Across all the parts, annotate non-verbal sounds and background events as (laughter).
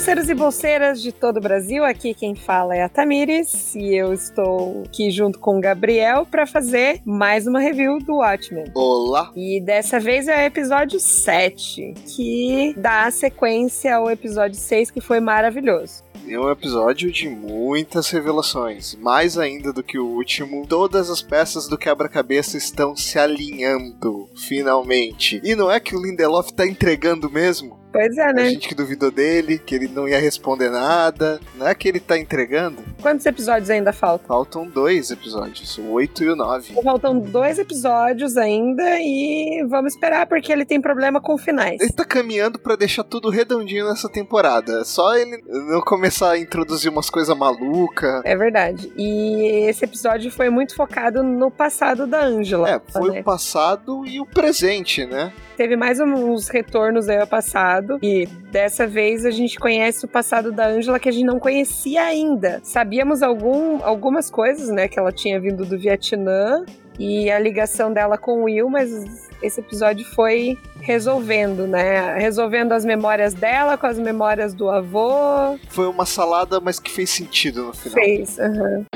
bolseiros e bolseiras de todo o Brasil, aqui quem fala é a Tamires e eu estou aqui junto com o Gabriel para fazer mais uma review do Watchmen. Olá! E dessa vez é o episódio 7, que dá sequência ao episódio 6, que foi maravilhoso. É um episódio de muitas revelações, mais ainda do que o último. Todas as peças do quebra-cabeça estão se alinhando, finalmente. E não é que o Lindelof tá entregando mesmo? Pois é, né? A gente que duvidou dele, que ele não ia responder nada. Não é que ele tá entregando? Quantos episódios ainda faltam? Faltam dois episódios, o 8 e o 9. Faltam dois episódios ainda e vamos esperar porque ele tem problema com finais. Ele tá caminhando para deixar tudo redondinho nessa temporada. Só ele não começar a introduzir umas coisas malucas. É verdade. E esse episódio foi muito focado no passado da Angela. É, foi né? o passado e o presente, né? Teve mais uns retornos aí ao passado. E dessa vez a gente conhece o passado da Angela que a gente não conhecia ainda. Sabíamos algum, algumas coisas, né? Que ela tinha vindo do Vietnã e a ligação dela com o Will, mas esse episódio foi resolvendo, né? Resolvendo as memórias dela com as memórias do avô. Foi uma salada, mas que fez sentido no final. Fez, aham.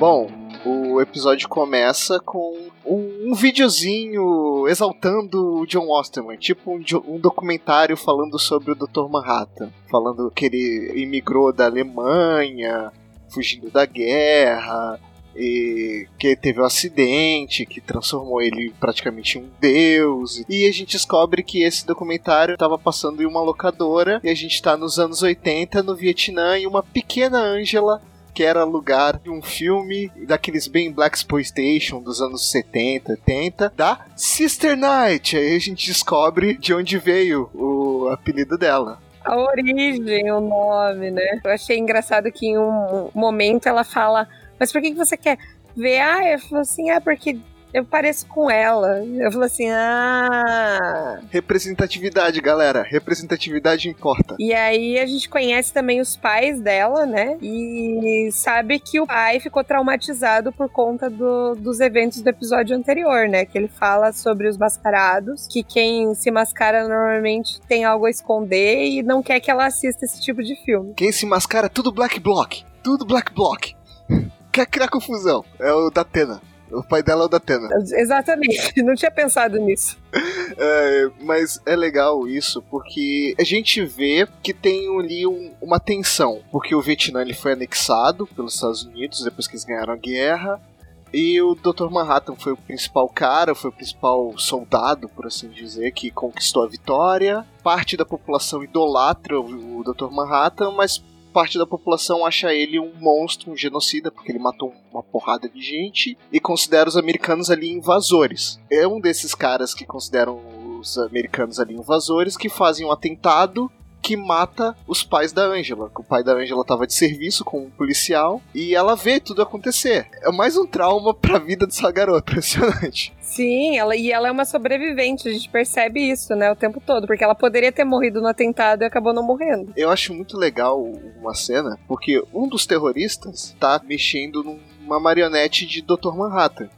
Bom, o episódio começa com um, um videozinho exaltando o John Osterman, tipo um, um documentário falando sobre o Dr. Manhattan, falando que ele imigrou da Alemanha, fugindo da guerra, e que teve um acidente que transformou ele praticamente em um deus. E a gente descobre que esse documentário estava passando em uma locadora e a gente está nos anos 80 no Vietnã e uma pequena Angela que era lugar de um filme daqueles bem Black Exploitation dos anos 70, 80, da Sister Night. Aí a gente descobre de onde veio o apelido dela. A origem, o nome, né? Eu achei engraçado que em um momento ela fala: Mas por que que você quer ver? Ah, eu falo assim: Ah, porque eu pareço com ela. Eu falo assim: Ah. Representatividade, galera. Representatividade importa. E aí a gente conhece também os pais dela, né? E sabe que o pai ficou traumatizado por conta do- dos eventos do episódio anterior, né? Que ele fala sobre os mascarados, que quem se mascara normalmente tem algo a esconder e não quer que ela assista esse tipo de filme. Quem se mascara, tudo Black Block. Tudo Black Block. (laughs) Quer criar confusão. É o Datena. O pai dela é o Datena. Exatamente, (laughs) não tinha pensado nisso. É, mas é legal isso porque a gente vê que tem ali um- uma tensão, porque o Vietnã ele foi anexado pelos Estados Unidos depois que eles ganharam a guerra. E o Dr. Manhattan foi o principal cara, foi o principal soldado, por assim dizer, que conquistou a vitória. Parte da população idolatra o Dr. Manhattan, mas parte da população acha ele um monstro, um genocida, porque ele matou uma porrada de gente e considera os americanos ali invasores. É um desses caras que consideram os americanos ali invasores que fazem um atentado que mata os pais da Angela. O pai da Angela estava de serviço com um policial e ela vê tudo acontecer. É mais um trauma pra vida dessa garota, (laughs) impressionante. Sim, ela, e ela é uma sobrevivente, a gente percebe isso, né, o tempo todo, porque ela poderia ter morrido no atentado e acabou não morrendo. Eu acho muito legal uma cena, porque um dos terroristas tá mexendo numa marionete de Dr. Manhattan.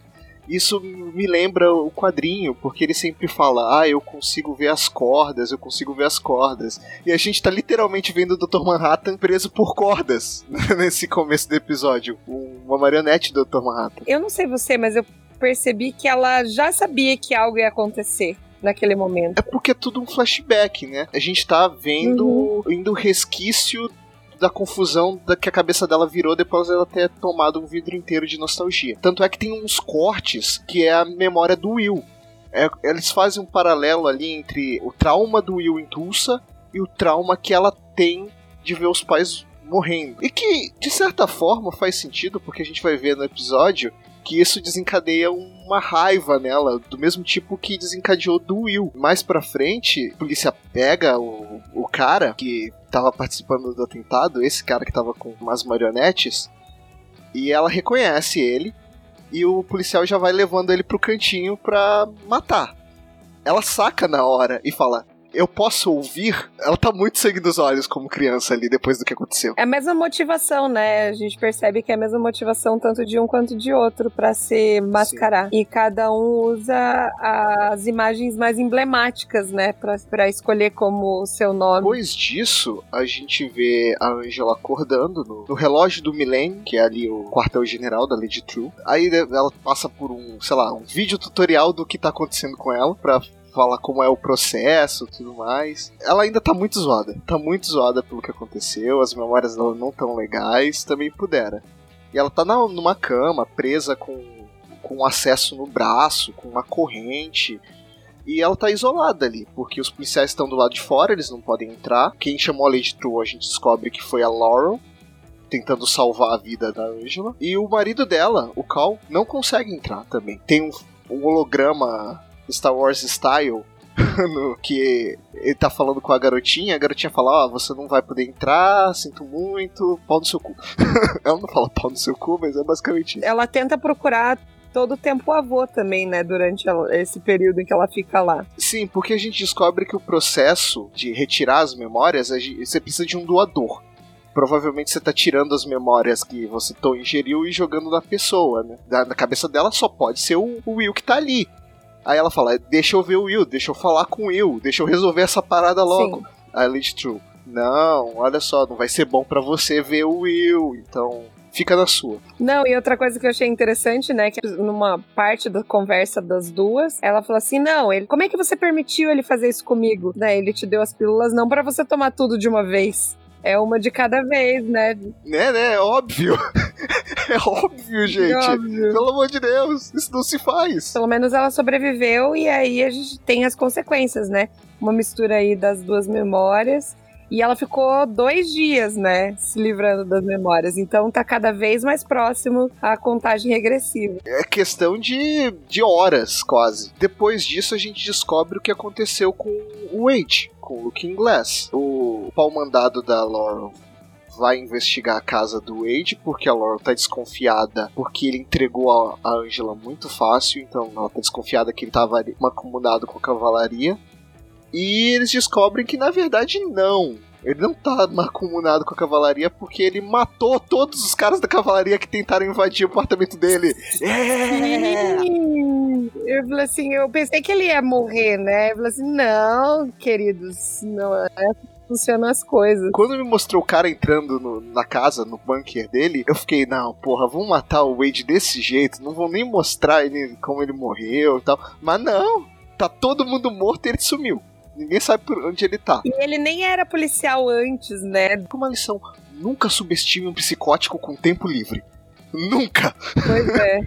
Isso me lembra o quadrinho, porque ele sempre fala: Ah, eu consigo ver as cordas, eu consigo ver as cordas. E a gente tá literalmente vendo o Dr. Manhattan preso por cordas (laughs) nesse começo do episódio. Uma marionete do Dr. Manhattan. Eu não sei você, mas eu percebi que ela já sabia que algo ia acontecer naquele momento. É porque é tudo um flashback, né? A gente tá vendo indo resquício da confusão da que a cabeça dela virou depois dela ter tomado um vidro inteiro de nostalgia. Tanto é que tem uns cortes que é a memória do Will. É, eles fazem um paralelo ali entre o trauma do Will em Tulsa e o trauma que ela tem de ver os pais morrendo. E que, de certa forma, faz sentido, porque a gente vai ver no episódio que isso desencadeia uma raiva nela, do mesmo tipo que desencadeou do Will. Mais pra frente, a polícia pega o, o cara que tava participando do atentado, esse cara que tava com umas marionetes, e ela reconhece ele, e o policial já vai levando ele pro cantinho pra matar. Ela saca na hora e fala: eu posso ouvir, ela tá muito sangue nos olhos como criança ali depois do que aconteceu. É a mesma motivação, né? A gente percebe que é a mesma motivação tanto de um quanto de outro para se mascarar. Sim. E cada um usa as imagens mais emblemáticas, né, para escolher como seu nome. Depois disso, a gente vê a Angela acordando no, no relógio do Milen, que é ali o quartel-general da Lady True. Aí ela passa por um, sei lá, um vídeo tutorial do que tá acontecendo com ela pra fala como é o processo tudo mais. Ela ainda tá muito zoada. Tá muito zoada pelo que aconteceu, as memórias dela não tão legais, também pudera. E ela tá na, numa cama, presa com, com acesso no braço, com uma corrente. E ela tá isolada ali, porque os policiais estão do lado de fora, eles não podem entrar. Quem chamou a Lady True, a gente descobre que foi a Laurel, tentando salvar a vida da Angela. E o marido dela, o Cal, não consegue entrar também. Tem um, um holograma Star Wars Style (laughs) no, que ele tá falando com a garotinha, a garotinha fala, ó, oh, você não vai poder entrar, sinto muito, pau no seu cu. (laughs) ela não fala pau no seu cu, mas é basicamente isso. Ela tenta procurar todo o tempo avô também, né, durante esse período em que ela fica lá. Sim, porque a gente descobre que o processo de retirar as memórias, você precisa de um doador provavelmente você tá tirando as memórias que você ingeriu e jogando na pessoa, né? Na cabeça dela só pode ser o, Will que tá ali. Aí ela fala: Deixa eu ver o Will, deixa eu falar com o Will, deixa eu resolver essa parada logo. Sim. Aí Lady True: Não, olha só, não vai ser bom para você ver o Will, então fica na sua. Não, e outra coisa que eu achei interessante, né, que numa parte da conversa das duas, ela falou assim: "Não, ele, como é que você permitiu ele fazer isso comigo?" Né, ele te deu as pílulas não para você tomar tudo de uma vez. É uma de cada vez, né? Né, né? É óbvio. (laughs) É óbvio, gente. É óbvio. Pelo amor de Deus, isso não se faz. Pelo menos ela sobreviveu e aí a gente tem as consequências, né? Uma mistura aí das duas memórias. E ela ficou dois dias, né, se livrando das memórias. Então tá cada vez mais próximo à contagem regressiva. É questão de, de horas, quase. Depois disso, a gente descobre o que aconteceu com o Wade, com o Looking Glass. O pau mandado da Laurel vai investigar a casa do Wade, porque a Laurel tá desconfiada, porque ele entregou a, Angela muito fácil, então ela tá desconfiada que ele tava mancomunado com a cavalaria. E eles descobrem que na verdade não. Ele não tá macumunado com a cavalaria porque ele matou todos os caras da cavalaria que tentaram invadir o apartamento dele. É! Eu falei assim, eu pensei que ele ia morrer, né? Eu falei assim, não, queridos, não é funcionam as coisas. Quando me mostrou o cara entrando no, na casa, no bunker dele, eu fiquei, não, porra, vão matar o Wade desse jeito, não vão nem mostrar ele como ele morreu e tal. Mas não, tá todo mundo morto e ele sumiu. Ninguém sabe por onde ele tá. E ele nem era policial antes, né? Uma lição: nunca subestime um psicótico com tempo livre. Nunca! Pois é.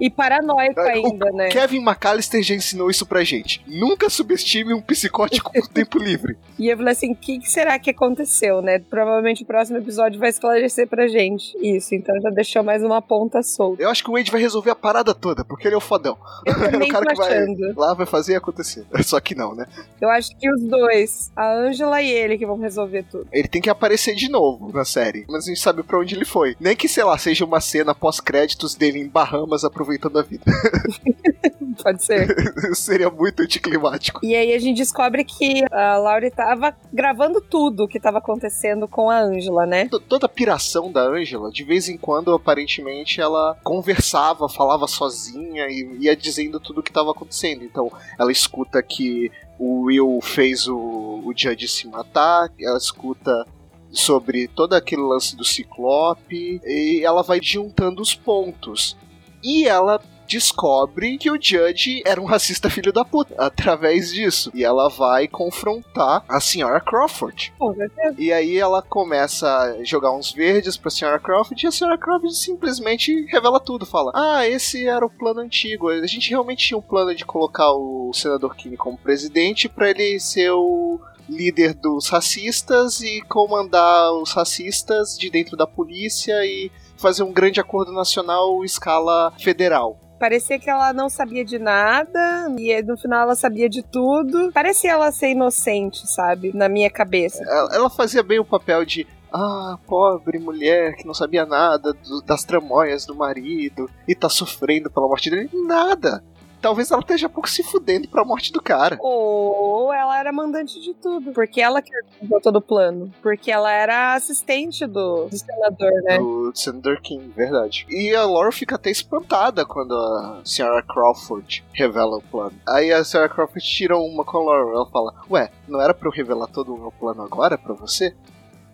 E paranoico ainda, o né? Kevin McAllister já ensinou isso pra gente. Nunca subestime um psicótico com (laughs) tempo livre. E eu falei assim: o que, que, será que aconteceu, né? Provavelmente o próximo episódio vai esclarecer pra gente isso. Então já deixou mais uma ponta solta. Eu acho que o Wade vai resolver a parada toda, porque ele é o fodão. Eu (laughs) também é o cara que vai lá vai fazer acontecer. (laughs) Só que não, né? Eu acho que os dois, a Angela e ele, que vão resolver tudo. Ele tem que aparecer de novo na série. Mas a gente sabe pra onde ele foi. Nem que, sei lá, seja uma cena pós-créditos dele em Bahamas aproveitando a vida. (laughs) Pode ser. (laughs) Seria muito anticlimático. E aí a gente descobre que a Laura estava gravando tudo o que estava acontecendo com a Angela, né? Toda a piração da Angela, de vez em quando, aparentemente, ela conversava, falava sozinha e ia dizendo tudo o que estava acontecendo. Então, ela escuta que o Will fez o, o Judge se matar, ela escuta sobre todo aquele lance do Ciclope e ela vai juntando os pontos. E ela descobre que o Judge era um racista filho da puta (laughs) através disso. E ela vai confrontar a senhora Crawford. Oh, e aí ela começa a jogar uns verdes pra senhora Crawford e a senhora Crawford simplesmente revela tudo. Fala: Ah, esse era o plano antigo. A gente realmente tinha um plano de colocar o senador King como presidente para ele ser o líder dos racistas e comandar os racistas de dentro da polícia e fazer um grande acordo nacional escala federal. Parecia que ela não sabia de nada e no final ela sabia de tudo. Parecia ela ser inocente, sabe? Na minha cabeça. Ela, ela fazia bem o papel de ah, pobre mulher que não sabia nada do, das tramóias do marido e tá sofrendo pela morte dele. Nada talvez ela esteja pouco se fudendo pra morte do cara. Ou ela era mandante de tudo. Porque ela que organizou todo o plano. Porque ela era assistente do, do senador, né? Do senador King, verdade. E a Laurel fica até espantada quando a senhora Crawford revela o plano. Aí a senhora Crawford tira uma com a Laurel. Ela fala: Ué, não era pra eu revelar todo o meu plano agora pra você?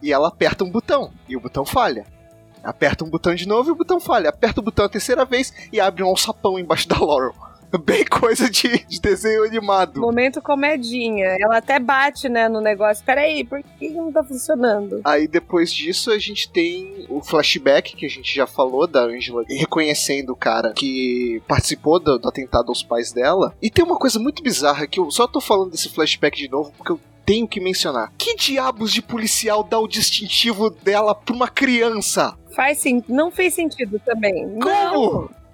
E ela aperta um botão. E o botão falha. Aperta um botão de novo e o botão falha. Aperta o botão a terceira vez e abre um alçapão embaixo da Laurel. (laughs) Bem coisa de, de desenho animado. Momento comedinha. Ela até bate, né, no negócio. Peraí, por que não tá funcionando? Aí depois disso a gente tem o flashback que a gente já falou da Angela reconhecendo o cara que participou do, do atentado aos pais dela. E tem uma coisa muito bizarra que eu só tô falando desse flashback de novo porque eu tenho que mencionar. Que diabos de policial dá o distintivo dela pra uma criança? Faz sim, não fez sentido também. Como? É,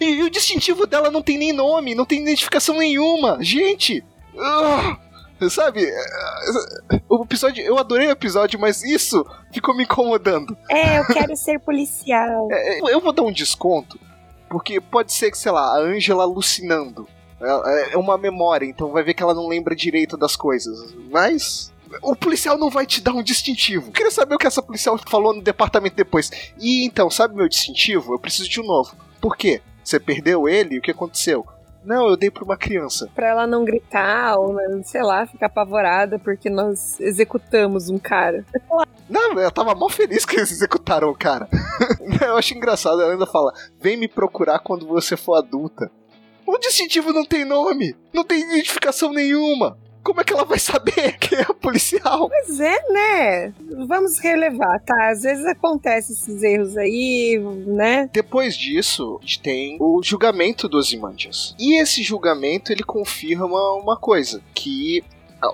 e, o distintivo dela não tem nem nome, não tem identificação nenhuma. Gente! Uh, sabe? É, o episódio. Eu adorei o episódio, mas isso ficou me incomodando. É, eu quero ser policial. É, eu vou dar um desconto, porque pode ser que, sei lá, a Angela alucinando. É, é uma memória, então vai ver que ela não lembra direito das coisas. Mas o policial não vai te dar um distintivo. Eu queria saber o que essa policial falou no departamento depois. E então, sabe meu distintivo? Eu preciso de um novo. Por quê? Você perdeu ele? O que aconteceu? Não, eu dei pra uma criança. Pra ela não gritar ou, sei lá, ficar apavorada porque nós executamos um cara. Não, eu tava mal feliz que eles executaram o cara. (laughs) eu acho engraçado, ela ainda fala: vem me procurar quando você for adulta. O distintivo não tem nome, não tem identificação nenhuma. Como é que ela vai saber (laughs) quem é o policial? Pois é, né? Vamos relevar, tá? Às vezes acontece esses erros aí, né? Depois disso, a gente tem o julgamento dos Imandias. E esse julgamento, ele confirma uma coisa, que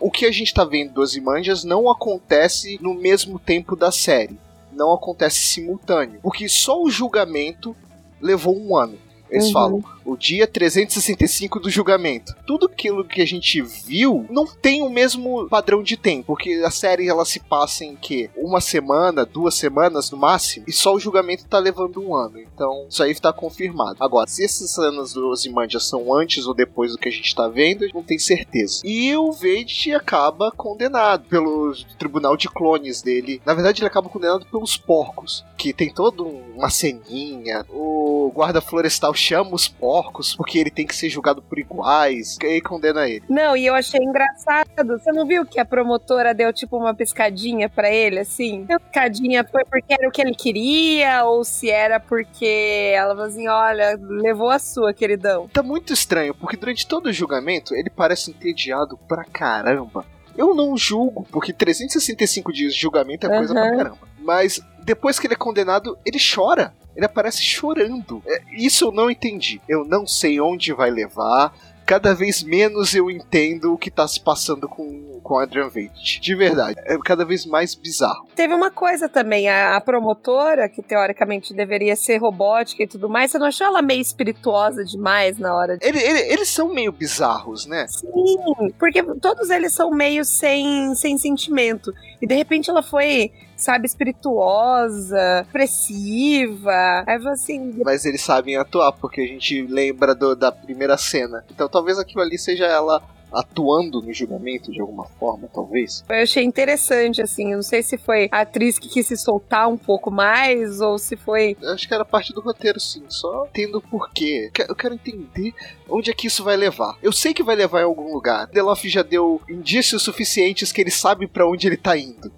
o que a gente tá vendo dos Imandias não acontece no mesmo tempo da série. Não acontece simultâneo. Porque só o julgamento levou um ano. Eles uhum. falam, o dia 365 do julgamento. Tudo aquilo que a gente viu não tem o mesmo padrão de tempo, porque a série ela se passa em que uma semana, duas semanas no máximo, e só o julgamento tá levando um ano. Então, isso aí tá confirmado. Agora, se essas cenas do Ozymandias são antes ou depois do que a gente tá vendo, não tem certeza. E o Vade acaba condenado pelo tribunal de clones dele. Na verdade, ele acaba condenado pelos porcos, que tem toda uma ceninha. O guarda florestal chama os porcos porcos, porque ele tem que ser julgado por iguais, e aí condena ele. Não, e eu achei engraçado. Você não viu que a promotora deu tipo uma piscadinha para ele, assim? A piscadinha foi porque era o que ele queria, ou se era porque ela falou assim: olha, levou a sua, queridão. Tá muito estranho, porque durante todo o julgamento ele parece entediado pra caramba. Eu não julgo, porque 365 dias de julgamento é coisa uhum. pra caramba. Mas depois que ele é condenado, ele chora. Ele aparece chorando. É, isso eu não entendi. Eu não sei onde vai levar. Cada vez menos eu entendo o que tá se passando com, com Adrian Veidt. De verdade. É cada vez mais bizarro. Teve uma coisa também. A, a promotora, que teoricamente deveria ser robótica e tudo mais, você não achou ela meio espirituosa demais na hora de... Ele, ele, eles são meio bizarros, né? Sim, porque todos eles são meio sem, sem sentimento. E de repente ela foi sabe, espirituosa, expressiva. Aí assim. Mas eles sabem atuar, porque a gente lembra do, da primeira cena. Então talvez aquilo ali seja ela atuando no julgamento de alguma forma, talvez. Eu achei interessante, assim. Eu não sei se foi a atriz que quis se soltar um pouco mais ou se foi. Eu acho que era parte do roteiro, sim. Só tendo porquê. Eu quero entender onde é que isso vai levar. Eu sei que vai levar em algum lugar. Deloff já deu indícios suficientes que ele sabe para onde ele tá indo.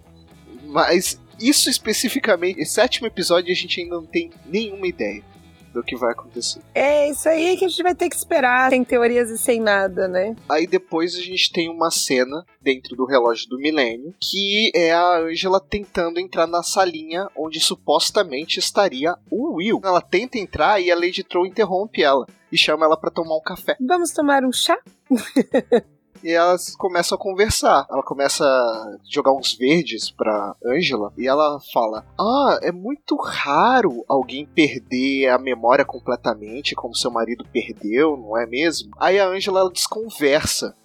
Mas isso especificamente, esse sétimo episódio, a gente ainda não tem nenhuma ideia do que vai acontecer. É, isso aí que a gente vai ter que esperar, sem teorias e sem nada, né? Aí depois a gente tem uma cena dentro do relógio do milênio, que é a Angela tentando entrar na salinha onde supostamente estaria o Will. Ela tenta entrar e a Lady Troll interrompe ela e chama ela para tomar um café. Vamos tomar um chá? (laughs) e elas começam a conversar. Ela começa a jogar uns verdes pra Angela e ela fala: Ah, é muito raro alguém perder a memória completamente, como seu marido perdeu, não é mesmo? Aí a Angela ela desconversa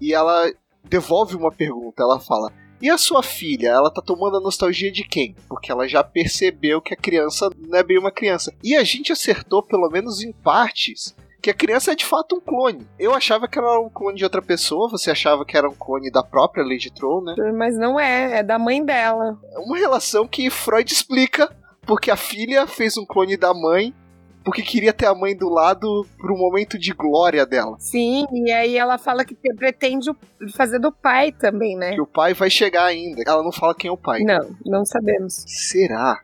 e ela devolve uma pergunta. Ela fala: e a sua filha, ela tá tomando a nostalgia de quem? Porque ela já percebeu que a criança não é bem uma criança. E a gente acertou, pelo menos em partes, que a criança é de fato um clone. Eu achava que era um clone de outra pessoa, você achava que era um clone da própria Lady Troll, né? Mas não é, é da mãe dela. É uma relação que Freud explica, porque a filha fez um clone da mãe porque queria ter a mãe do lado pro momento de glória dela. Sim, e aí ela fala que pretende fazer do pai também, né? Que o pai vai chegar ainda. Ela não fala quem é o pai. Não, não sabemos. Será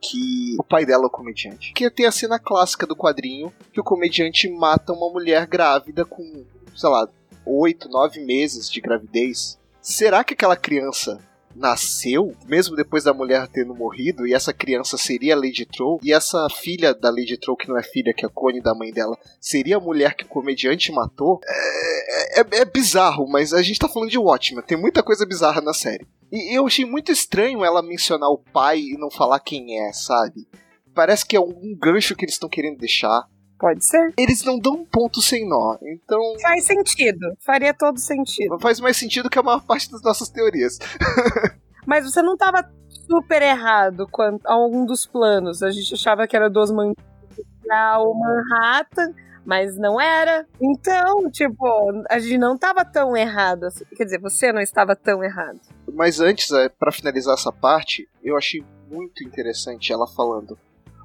que o pai dela é o comediante? Que tem a cena clássica do quadrinho que o comediante mata uma mulher grávida com, sei lá, oito, nove meses de gravidez. Será que aquela criança nasceu, mesmo depois da mulher tendo morrido, e essa criança seria a Lady Troll, e essa filha da Lady Troll, que não é filha, que é a clone da mãe dela, seria a mulher que o comediante matou, é, é, é bizarro, mas a gente tá falando de Watchmen, tem muita coisa bizarra na série. E eu achei muito estranho ela mencionar o pai e não falar quem é, sabe? Parece que é um gancho que eles estão querendo deixar. Pode ser. Eles não dão um ponto sem nó, então. Faz sentido. Faria todo sentido. Faz mais sentido que a maior parte das nossas teorias. (laughs) Mas você não estava super errado quanto a algum dos planos. A gente achava que era dos o Manhattan, mas não era. Então, tipo, a gente não estava tão errado. Assim. Quer dizer, você não estava tão errado. Mas antes, é, para finalizar essa parte, eu achei muito interessante ela falando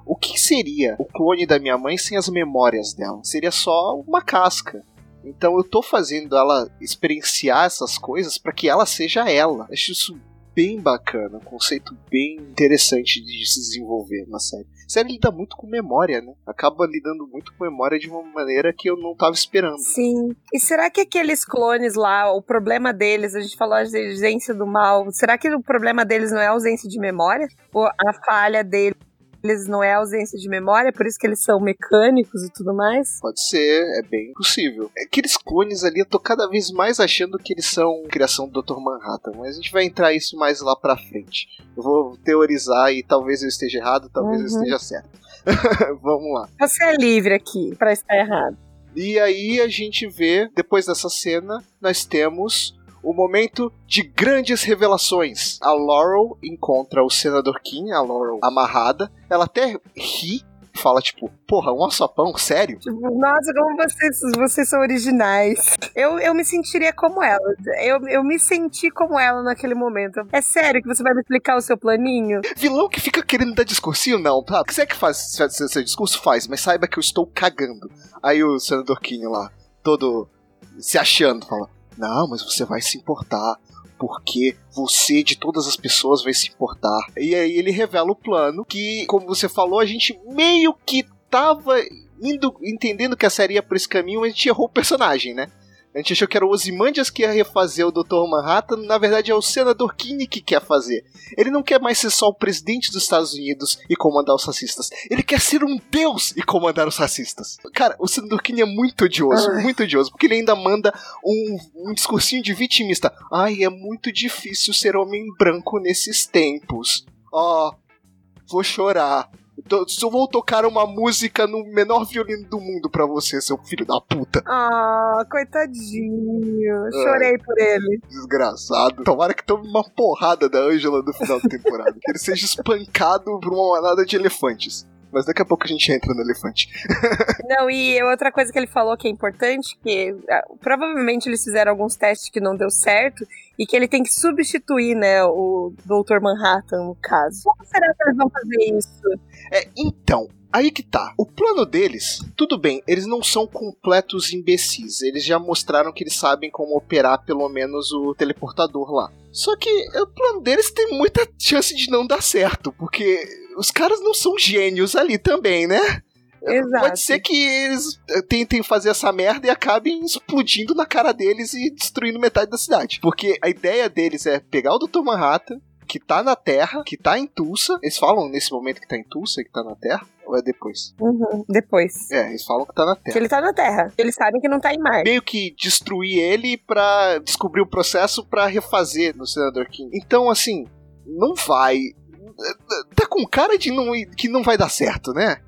o que seria o clone da minha mãe sem as memórias dela? Seria só uma casca. Então eu tô fazendo ela experienciar essas coisas para que ela seja ela. Acho isso bem bacana, um conceito bem interessante de se desenvolver na série. Série lida muito com memória, né? Acaba lidando muito com memória de uma maneira que eu não tava esperando. Sim. E será que aqueles clones lá, o problema deles, a gente falou a ausência do mal, será que o problema deles não é a ausência de memória? Ou a falha deles eles não é ausência de memória, por isso que eles são mecânicos e tudo mais? Pode ser, é bem possível. Aqueles clones ali, eu tô cada vez mais achando que eles são criação do Dr. Manhattan, mas a gente vai entrar isso mais lá pra frente. Eu vou teorizar e talvez eu esteja errado, talvez uhum. eu esteja certo. (laughs) Vamos lá. Você é livre aqui para estar errado. E aí a gente vê, depois dessa cena, nós temos o momento de grandes revelações. A Laurel encontra o senador Kim, a Laurel amarrada. Ela até ri fala, tipo, porra, um alçapão, sério? Tipo, nossa, como vocês, vocês são originais. Eu, eu me sentiria como ela. Eu, eu me senti como ela naquele momento. É sério que você vai me explicar o seu planinho? Vilão que fica querendo dar discursinho, não, tá? Que você que faz seu, seu discurso? Faz, mas saiba que eu estou cagando. Aí o senador Kim lá, todo se achando, fala, não, mas você vai se importar. Porque você, de todas as pessoas, vai se importar. E aí ele revela o plano que, como você falou, a gente meio que tava indo, entendendo que a série ia por esse caminho, mas a gente errou o personagem, né? A gente achou que era o Ozymandias que ia refazer o Dr. Manhattan, na verdade é o senador Kinney que quer fazer. Ele não quer mais ser só o presidente dos Estados Unidos e comandar os racistas. Ele quer ser um deus e comandar os racistas. Cara, o senador Kinney é muito odioso, muito odioso, porque ele ainda manda um, um discursinho de vitimista. Ai, é muito difícil ser homem branco nesses tempos. Ó, oh, vou chorar. Se eu vou tocar uma música no menor violino do mundo pra você, seu filho da puta. Ah, coitadinho. Chorei por ele. Desgraçado. Tomara que tome uma porrada da Angela no final da temporada. que ele seja espancado por uma manada de elefantes. Mas daqui a pouco a gente entra no elefante. (laughs) não, e outra coisa que ele falou que é importante, que uh, provavelmente eles fizeram alguns testes que não deu certo, e que ele tem que substituir, né, o Dr. Manhattan, no caso. Como será que eles vão fazer isso? É, então, Aí que tá. O plano deles, tudo bem, eles não são completos imbecis. Eles já mostraram que eles sabem como operar pelo menos o teleportador lá. Só que o plano deles tem muita chance de não dar certo, porque os caras não são gênios ali também, né? Exato. Pode ser que eles eh, tentem fazer essa merda e acabem explodindo na cara deles e destruindo metade da cidade. Porque a ideia deles é pegar o Dr. Manhattan, que tá na Terra, que tá em Tulsa. Eles falam nesse momento que tá em Tulsa, que tá na Terra? Ou é depois? Uhum, depois. É, eles falam que tá na Terra. Que ele tá na Terra. Eles sabem que não tá em Marte. Meio que destruir ele pra descobrir o processo pra refazer no Senador King. Então, assim, não vai. Tá com cara de não, que não vai dar certo, né?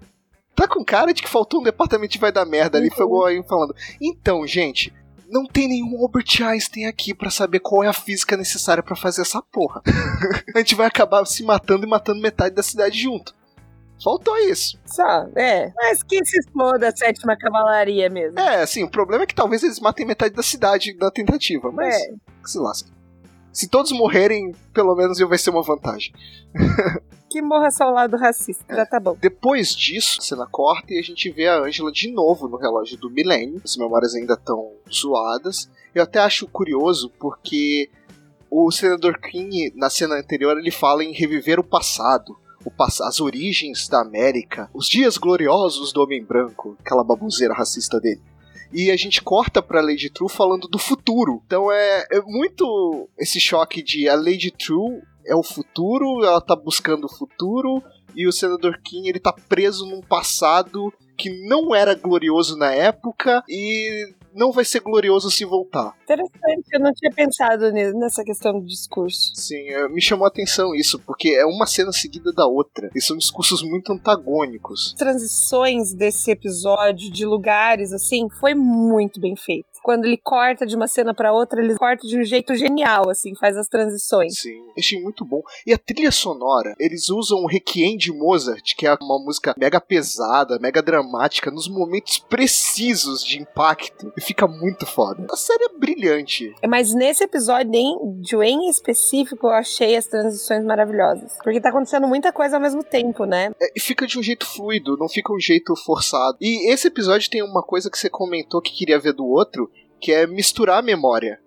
Tá com cara de que faltou um departamento de vai dar merda ali, uhum. foi igual falando. Então, gente, não tem nenhum Albert Einstein aqui para saber qual é a física necessária para fazer essa porra. (laughs) a gente vai acabar se matando e matando metade da cidade junto. Faltou isso. Só, é. Mas que se exploda a sétima cavalaria mesmo. É, assim, o problema é que talvez eles matem metade da cidade na tentativa, mas É. que se lasca. Se todos morrerem, pelo menos vai ser uma vantagem. (laughs) Que morra só o lado racista. Já tá bom. Depois disso, a cena corta e a gente vê a Angela de novo no relógio do milênio. As memórias ainda estão zoadas. Eu até acho curioso porque o senador King, na cena anterior, ele fala em reviver o passado. As origens da América, os dias gloriosos do homem branco, aquela baboseira racista dele. E a gente corta pra Lady True falando do futuro. Então é, é muito esse choque de a Lady True é o futuro, ela tá buscando o futuro, e o senador Kim ele tá preso num passado que não era glorioso na época e não vai ser glorioso se voltar. Interessante, eu não tinha pensado nessa questão do discurso. Sim, é, me chamou a atenção isso, porque é uma cena seguida da outra. E são discursos muito antagônicos. As transições desse episódio de lugares, assim, foi muito bem feito. Quando ele corta de uma cena pra outra, ele corta de um jeito genial, assim, faz as transições. Sim, achei muito bom. E a trilha sonora, eles usam o Requiem de Mozart, que é uma música mega pesada, mega dramática, nos momentos precisos de impacto. E fica muito foda. A série é brilhante. Mas nesse episódio em, de- em específico, eu achei as transições maravilhosas. Porque tá acontecendo muita coisa ao mesmo tempo, né? É, e fica de um jeito fluido, não fica um jeito forçado. E esse episódio tem uma coisa que você comentou que queria ver do outro, que é misturar a memória.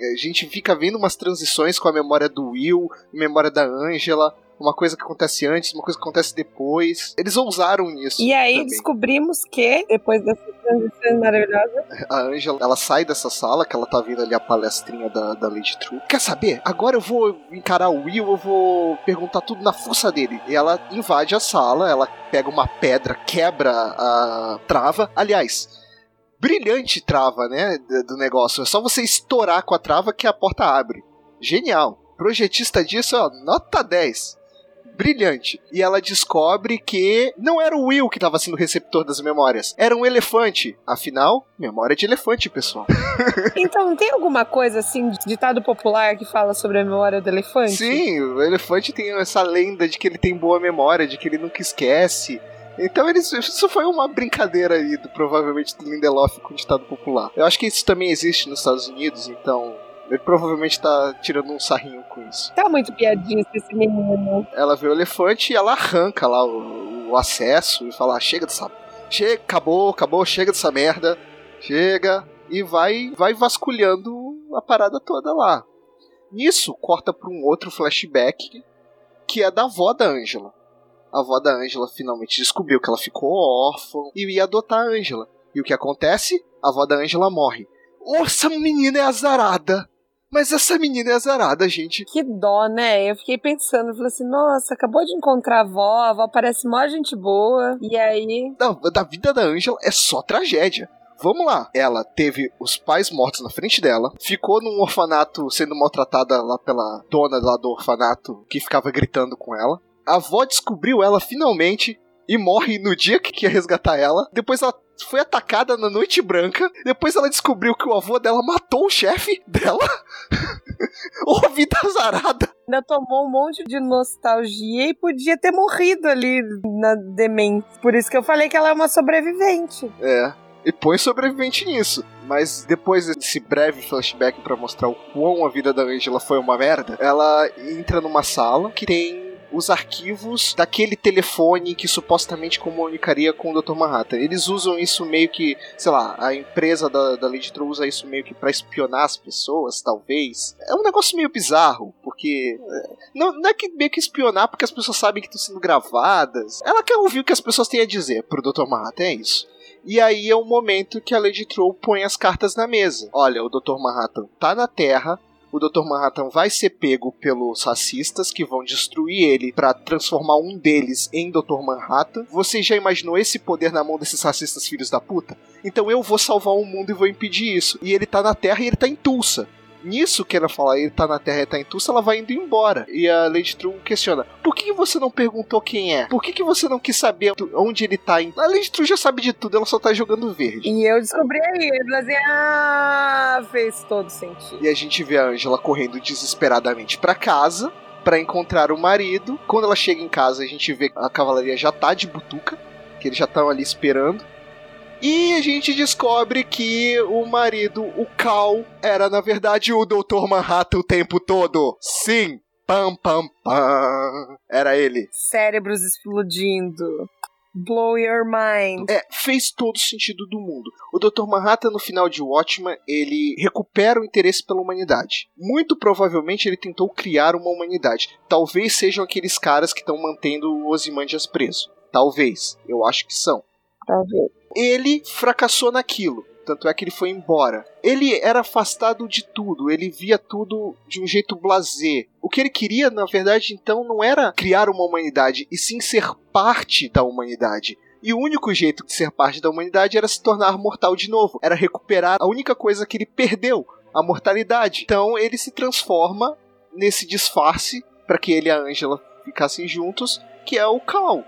A gente fica vendo umas transições com a memória do Will, memória da Angela, uma coisa que acontece antes, uma coisa que acontece depois. Eles ousaram nisso. E aí também. descobrimos que, depois dessas transições maravilhosas, A Angela, ela sai dessa sala, que ela tá vendo ali a palestrinha da, da Lady True. Quer saber? Agora eu vou encarar o Will, eu vou perguntar tudo na força dele. E ela invade a sala, ela pega uma pedra, quebra a trava. Aliás, brilhante trava, né, do do negócio. É só você estourar com a trava que a porta abre. Genial. Projetista disso, ó, nota 10 brilhante. E ela descobre que não era o Will que estava sendo o receptor das memórias, era um elefante. Afinal, memória de elefante, pessoal. (laughs) Então, tem alguma coisa assim, de ditado popular que fala sobre a memória do elefante? Sim, o elefante tem essa lenda de que ele tem boa memória, de que ele nunca esquece. Então eles, isso foi uma brincadeira aí, do, provavelmente, do Lindelof com o ditado popular. Eu acho que isso também existe nos Estados Unidos, então ele provavelmente tá tirando um sarrinho com isso. Tá muito piadinho esse menino. Ela vê o elefante e ela arranca lá o, o acesso e fala: "Ah, chega dessa. Chega, acabou, acabou, chega dessa merda. Chega. E vai, vai vasculhando a parada toda lá. Nisso, corta pra um outro flashback que é da avó da Angela. A avó da Angela finalmente descobriu que ela ficou órfã e ia adotar a Angela. E o que acontece? A avó da Angela morre. "Oh, Essa menina é azarada! Mas essa menina é azarada, gente. Que dó, né? Eu fiquei pensando, falei assim, nossa, acabou de encontrar a avó, a avó parece mó gente boa. E aí, da, da vida da Angela é só tragédia. Vamos lá. Ela teve os pais mortos na frente dela, ficou num orfanato sendo maltratada lá pela dona lá do orfanato que ficava gritando com ela. A avó descobriu ela finalmente e morre no dia que ia resgatar ela. Depois ela foi atacada na Noite Branca. Depois ela descobriu que o avô dela matou o chefe dela. (laughs) Ô, vida azarada. ainda tomou um monte de nostalgia e podia ter morrido ali na demência. Por isso que eu falei que ela é uma sobrevivente. É. E põe sobrevivente nisso. Mas depois desse breve flashback pra mostrar o quão a vida da Angela foi uma merda, ela entra numa sala que tem os arquivos daquele telefone que supostamente comunicaria com o Dr. Manhattan. Eles usam isso meio que, sei lá, a empresa da, da Lady True usa isso meio que pra espionar as pessoas, talvez. É um negócio meio bizarro, porque. é, Não, não é que meio que espionar porque as pessoas sabem que estão sendo gravadas. Ela quer ouvir o que as pessoas têm a dizer pro Dr. Manhattan, é isso. E aí é o momento que a Lady Troll põe as cartas na mesa. Olha, o Dr. Manhattan tá na Terra. O Dr. Manhattan vai ser pego pelos racistas que vão destruir ele para transformar um deles em Dr. Manhattan. Você já imaginou esse poder na mão desses racistas filhos da puta? Então eu vou salvar o mundo e vou impedir isso. E ele tá na Terra e ele tá em Tulsa. Nisso que ela fala, ele tá na Terra e tá em Tulsa, ela vai indo embora. E a Lady True questiona: Por que, você não perguntou quem é? Por que, que você não quis saber onde ele tá? A Lady True já sabe de tudo, ela só tá jogando verde. E eu descobri aí, eu falei assim, ah, fez todo sentido. E a gente vê a Angela correndo desesperadamente pra casa. para encontrar o marido. Quando ela chega em casa, a gente vê que a cavalaria já tá de butuca, que eles já estão ali esperando. E a gente descobre que o marido, o Cal, era na verdade o Dr. Manhattan o tempo todo. Sim, pam pam pam. Era ele. Cérebros explodindo. Blow your mind. É, fez todo sentido do mundo. O Dr. Manhattan, no final de Watchmen, ele recupera o interesse pela humanidade. Muito provavelmente ele tentou criar uma humanidade. Talvez sejam aqueles caras que estão mantendo o Ozymandias preso. Talvez. Eu acho que são. Talvez. Ele fracassou naquilo. Tanto é que ele foi embora. Ele era afastado de tudo, ele via tudo de um jeito blazer. O que ele queria, na verdade, então, não era criar uma humanidade, e sim ser parte da humanidade. E o único jeito de ser parte da humanidade era se tornar mortal de novo. Era recuperar a única coisa que ele perdeu, a mortalidade. Então ele se transforma nesse disfarce para que ele e a Angela ficassem juntos, que é o Cal.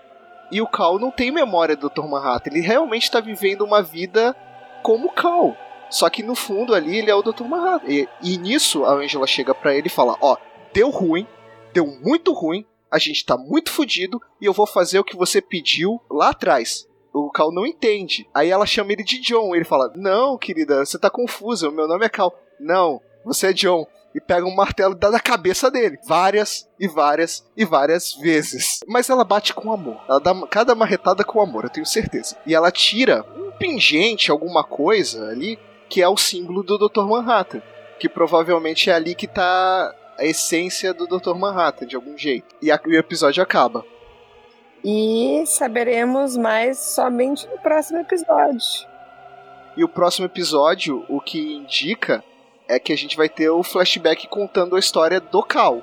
E o Cal não tem memória do Dr. Manhattan. Ele realmente está vivendo uma vida como Cal. Só que no fundo ali ele é o Dr. Manhattan. E, e nisso a Angela chega para ele e fala: Ó, deu ruim, deu muito ruim, a gente tá muito fodido e eu vou fazer o que você pediu lá atrás. O Cal não entende. Aí ela chama ele de John. Ele fala: Não, querida, você tá confusa. O meu nome é Cal. Não, você é John e pega um martelo e dá na cabeça dele. Várias e várias e várias vezes. Mas ela bate com amor. Ela dá cada marretada com amor, eu tenho certeza. E ela tira um pingente, alguma coisa ali, que é o símbolo do Dr. Manhattan. Que provavelmente é ali que tá a essência do Dr. Manhattan, de algum jeito. E, a, e o episódio acaba. E saberemos mais somente no próximo episódio. E o próximo episódio, o que indica é que a gente vai ter o flashback contando a história do Cal.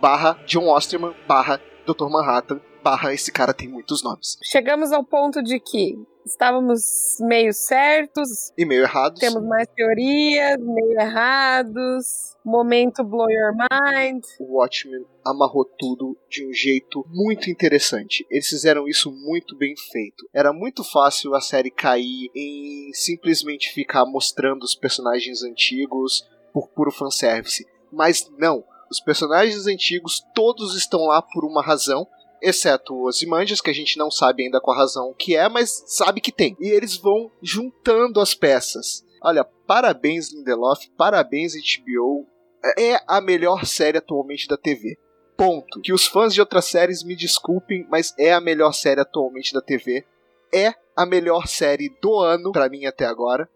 Barra John Osterman, barra Dr. Manhattan, barra esse cara tem muitos nomes. Chegamos ao ponto de que estávamos meio certos. E meio errados. Temos mais teorias, meio errados. Momento blow your mind. O Watchmen amarrou tudo de um jeito muito interessante. Eles fizeram isso muito bem feito. Era muito fácil a série cair em simplesmente ficar mostrando os personagens antigos por puro fanservice. Mas não. Os personagens antigos todos estão lá por uma razão exceto os Imandias, que a gente não sabe ainda qual a razão que é, mas sabe que tem. E eles vão juntando as peças. Olha, parabéns Lindelof, parabéns HBO. É a melhor série atualmente da TV. Ponto. Que os fãs de outras séries me desculpem, mas é a melhor série atualmente da TV. É a melhor série do ano para mim até agora.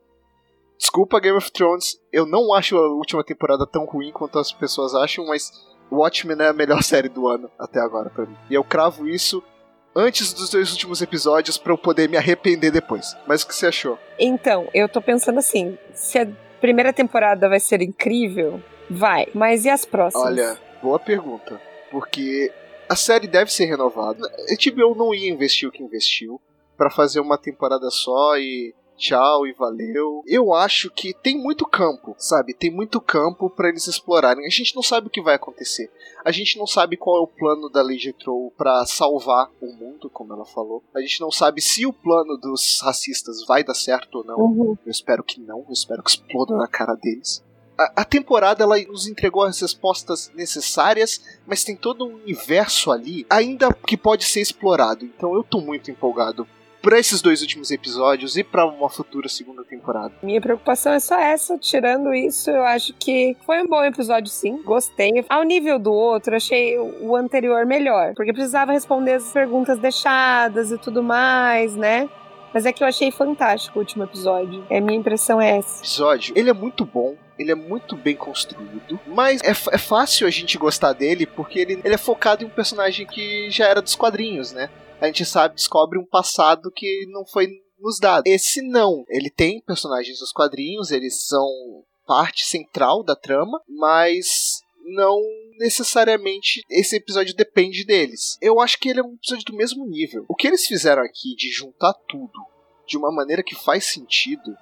Desculpa Game of Thrones, eu não acho a última temporada tão ruim quanto as pessoas acham, mas Watchmen é a melhor (laughs) série do ano até agora para mim. E eu cravo isso antes dos dois últimos episódios para eu poder me arrepender depois. Mas o que você achou? Então, eu tô pensando assim, se a primeira temporada vai ser incrível, vai. Mas e as próximas? Olha, boa pergunta. Porque a série deve ser renovada. A HBO não ia investir o que investiu para fazer uma temporada só e tchau e valeu. Eu acho que tem muito campo, sabe? Tem muito campo para eles explorarem. A gente não sabe o que vai acontecer. A gente não sabe qual é o plano da Lady Troll para salvar o mundo, como ela falou. A gente não sabe se o plano dos racistas vai dar certo ou não. Uhum. Eu espero que não. Eu espero que exploda na cara deles. A, a temporada ela nos entregou as respostas necessárias, mas tem todo um universo ali ainda que pode ser explorado. Então eu tô muito empolgado para esses dois últimos episódios e para uma futura segunda temporada. Minha preocupação é só essa. Tirando isso, eu acho que foi um bom episódio, sim. Gostei. Ao nível do outro, achei o anterior melhor, porque precisava responder as perguntas deixadas e tudo mais, né? Mas é que eu achei fantástico o último episódio. É minha impressão é essa. O episódio, ele é muito bom. Ele é muito bem construído, mas é, é fácil a gente gostar dele porque ele, ele é focado em um personagem que já era dos quadrinhos, né? A gente sabe, descobre um passado que não foi nos dado. Esse não. Ele tem personagens dos quadrinhos, eles são parte central da trama, mas não necessariamente esse episódio depende deles. Eu acho que ele é um episódio do mesmo nível. O que eles fizeram aqui de juntar tudo de uma maneira que faz sentido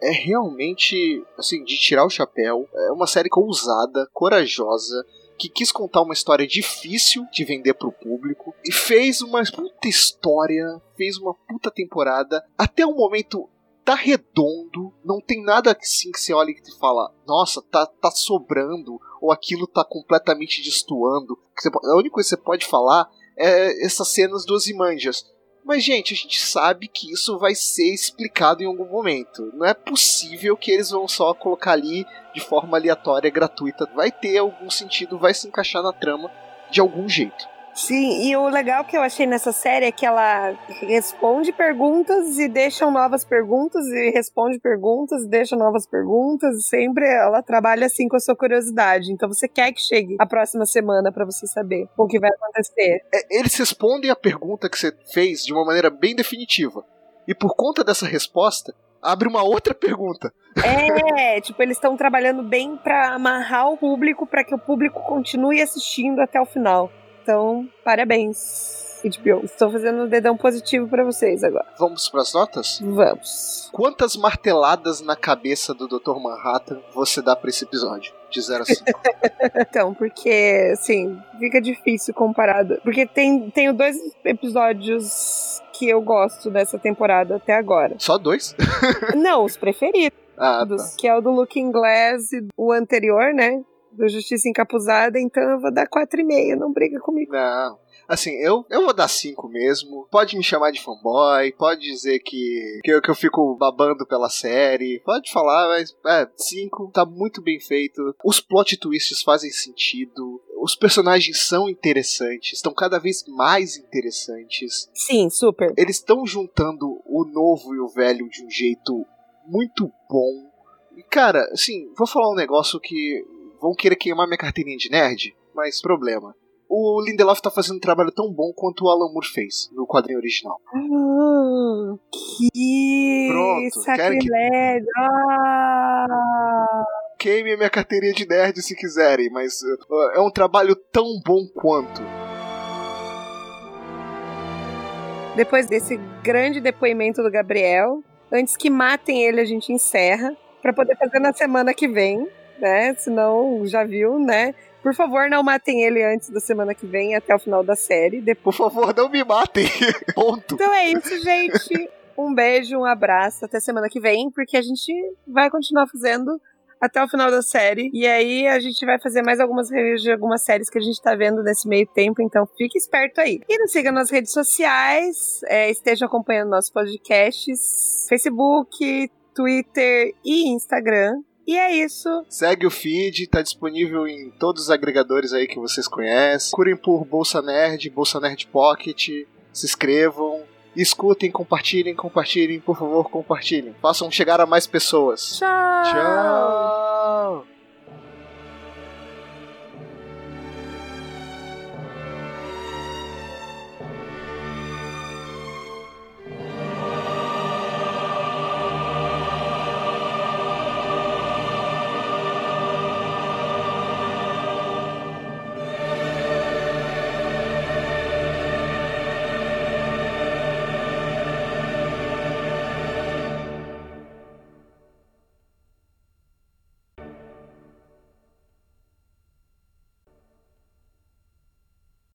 é realmente, assim, de tirar o chapéu. É uma série ousada, corajosa, que quis contar uma história difícil de vender pro público e fez uma puta história, fez uma puta temporada. Até o momento tá redondo, não tem nada assim que você olha e te fala, nossa, tá, tá sobrando, ou aquilo tá completamente destoando. A única coisa que você pode falar é essas cenas dos imanjas. Mas, gente, a gente sabe que isso vai ser explicado em algum momento. Não é possível que eles vão só colocar ali de forma aleatória, gratuita. Vai ter algum sentido, vai se encaixar na trama de algum jeito. Sim, e o legal que eu achei nessa série é que ela responde perguntas e deixa novas perguntas, e responde perguntas e deixa novas perguntas, e sempre ela trabalha assim com a sua curiosidade. Então você quer que chegue a próxima semana para você saber o que vai acontecer. É, eles respondem a pergunta que você fez de uma maneira bem definitiva. E por conta dessa resposta, abre uma outra pergunta. É, (laughs) tipo, eles estão trabalhando bem para amarrar o público para que o público continue assistindo até o final. Então, parabéns, HBO. Estou fazendo um dedão positivo para vocês agora. Vamos para as notas? Vamos. Quantas marteladas na cabeça do Dr. Manhattan você dá para esse episódio? De 0 a 5. (laughs) então, porque, assim, fica difícil comparado. Porque tem, tenho dois episódios que eu gosto dessa temporada até agora. Só dois? Não, os preferidos. Ah, tá. Que é o do Looking Glass e o anterior, né? Do Justiça Encapuzada, então eu vou dar 4,5, não briga comigo. Não. Assim, eu, eu vou dar 5 mesmo. Pode me chamar de fanboy, pode dizer que, que, eu, que eu fico babando pela série, pode falar, mas é, 5 tá muito bem feito. Os plot twists fazem sentido. Os personagens são interessantes, estão cada vez mais interessantes. Sim, super. Eles estão juntando o novo e o velho de um jeito muito bom. E, cara, assim, vou falar um negócio que vão querer queimar minha carteirinha de nerd, mas problema. O Lindelof tá fazendo um trabalho tão bom quanto o Alan Moore fez no quadrinho original. Ah, que Pronto, sacrilégio! Que... Ah. Queime minha carteirinha de nerd se quiserem, mas uh, é um trabalho tão bom quanto. Depois desse grande depoimento do Gabriel, antes que matem ele, a gente encerra para poder fazer na semana que vem né? Senão já viu, né? Por favor, não matem ele antes da semana que vem, até o final da série. Depois... Por favor, não me matem. (laughs) Ponto. Então é isso, gente. Um beijo, um abraço, até semana que vem, porque a gente vai continuar fazendo até o final da série. E aí a gente vai fazer mais algumas reviews de algumas séries que a gente tá vendo nesse meio tempo, então fique esperto aí. E nos siga nas redes sociais, é, esteja acompanhando nossos podcasts, Facebook, Twitter e Instagram. E é isso. Segue o feed, tá disponível em todos os agregadores aí que vocês conhecem. Curem por Bolsa Nerd, Bolsa Nerd Pocket. Se inscrevam. Escutem, compartilhem, compartilhem, por favor, compartilhem. Façam chegar a mais pessoas. Tchau! Tchau!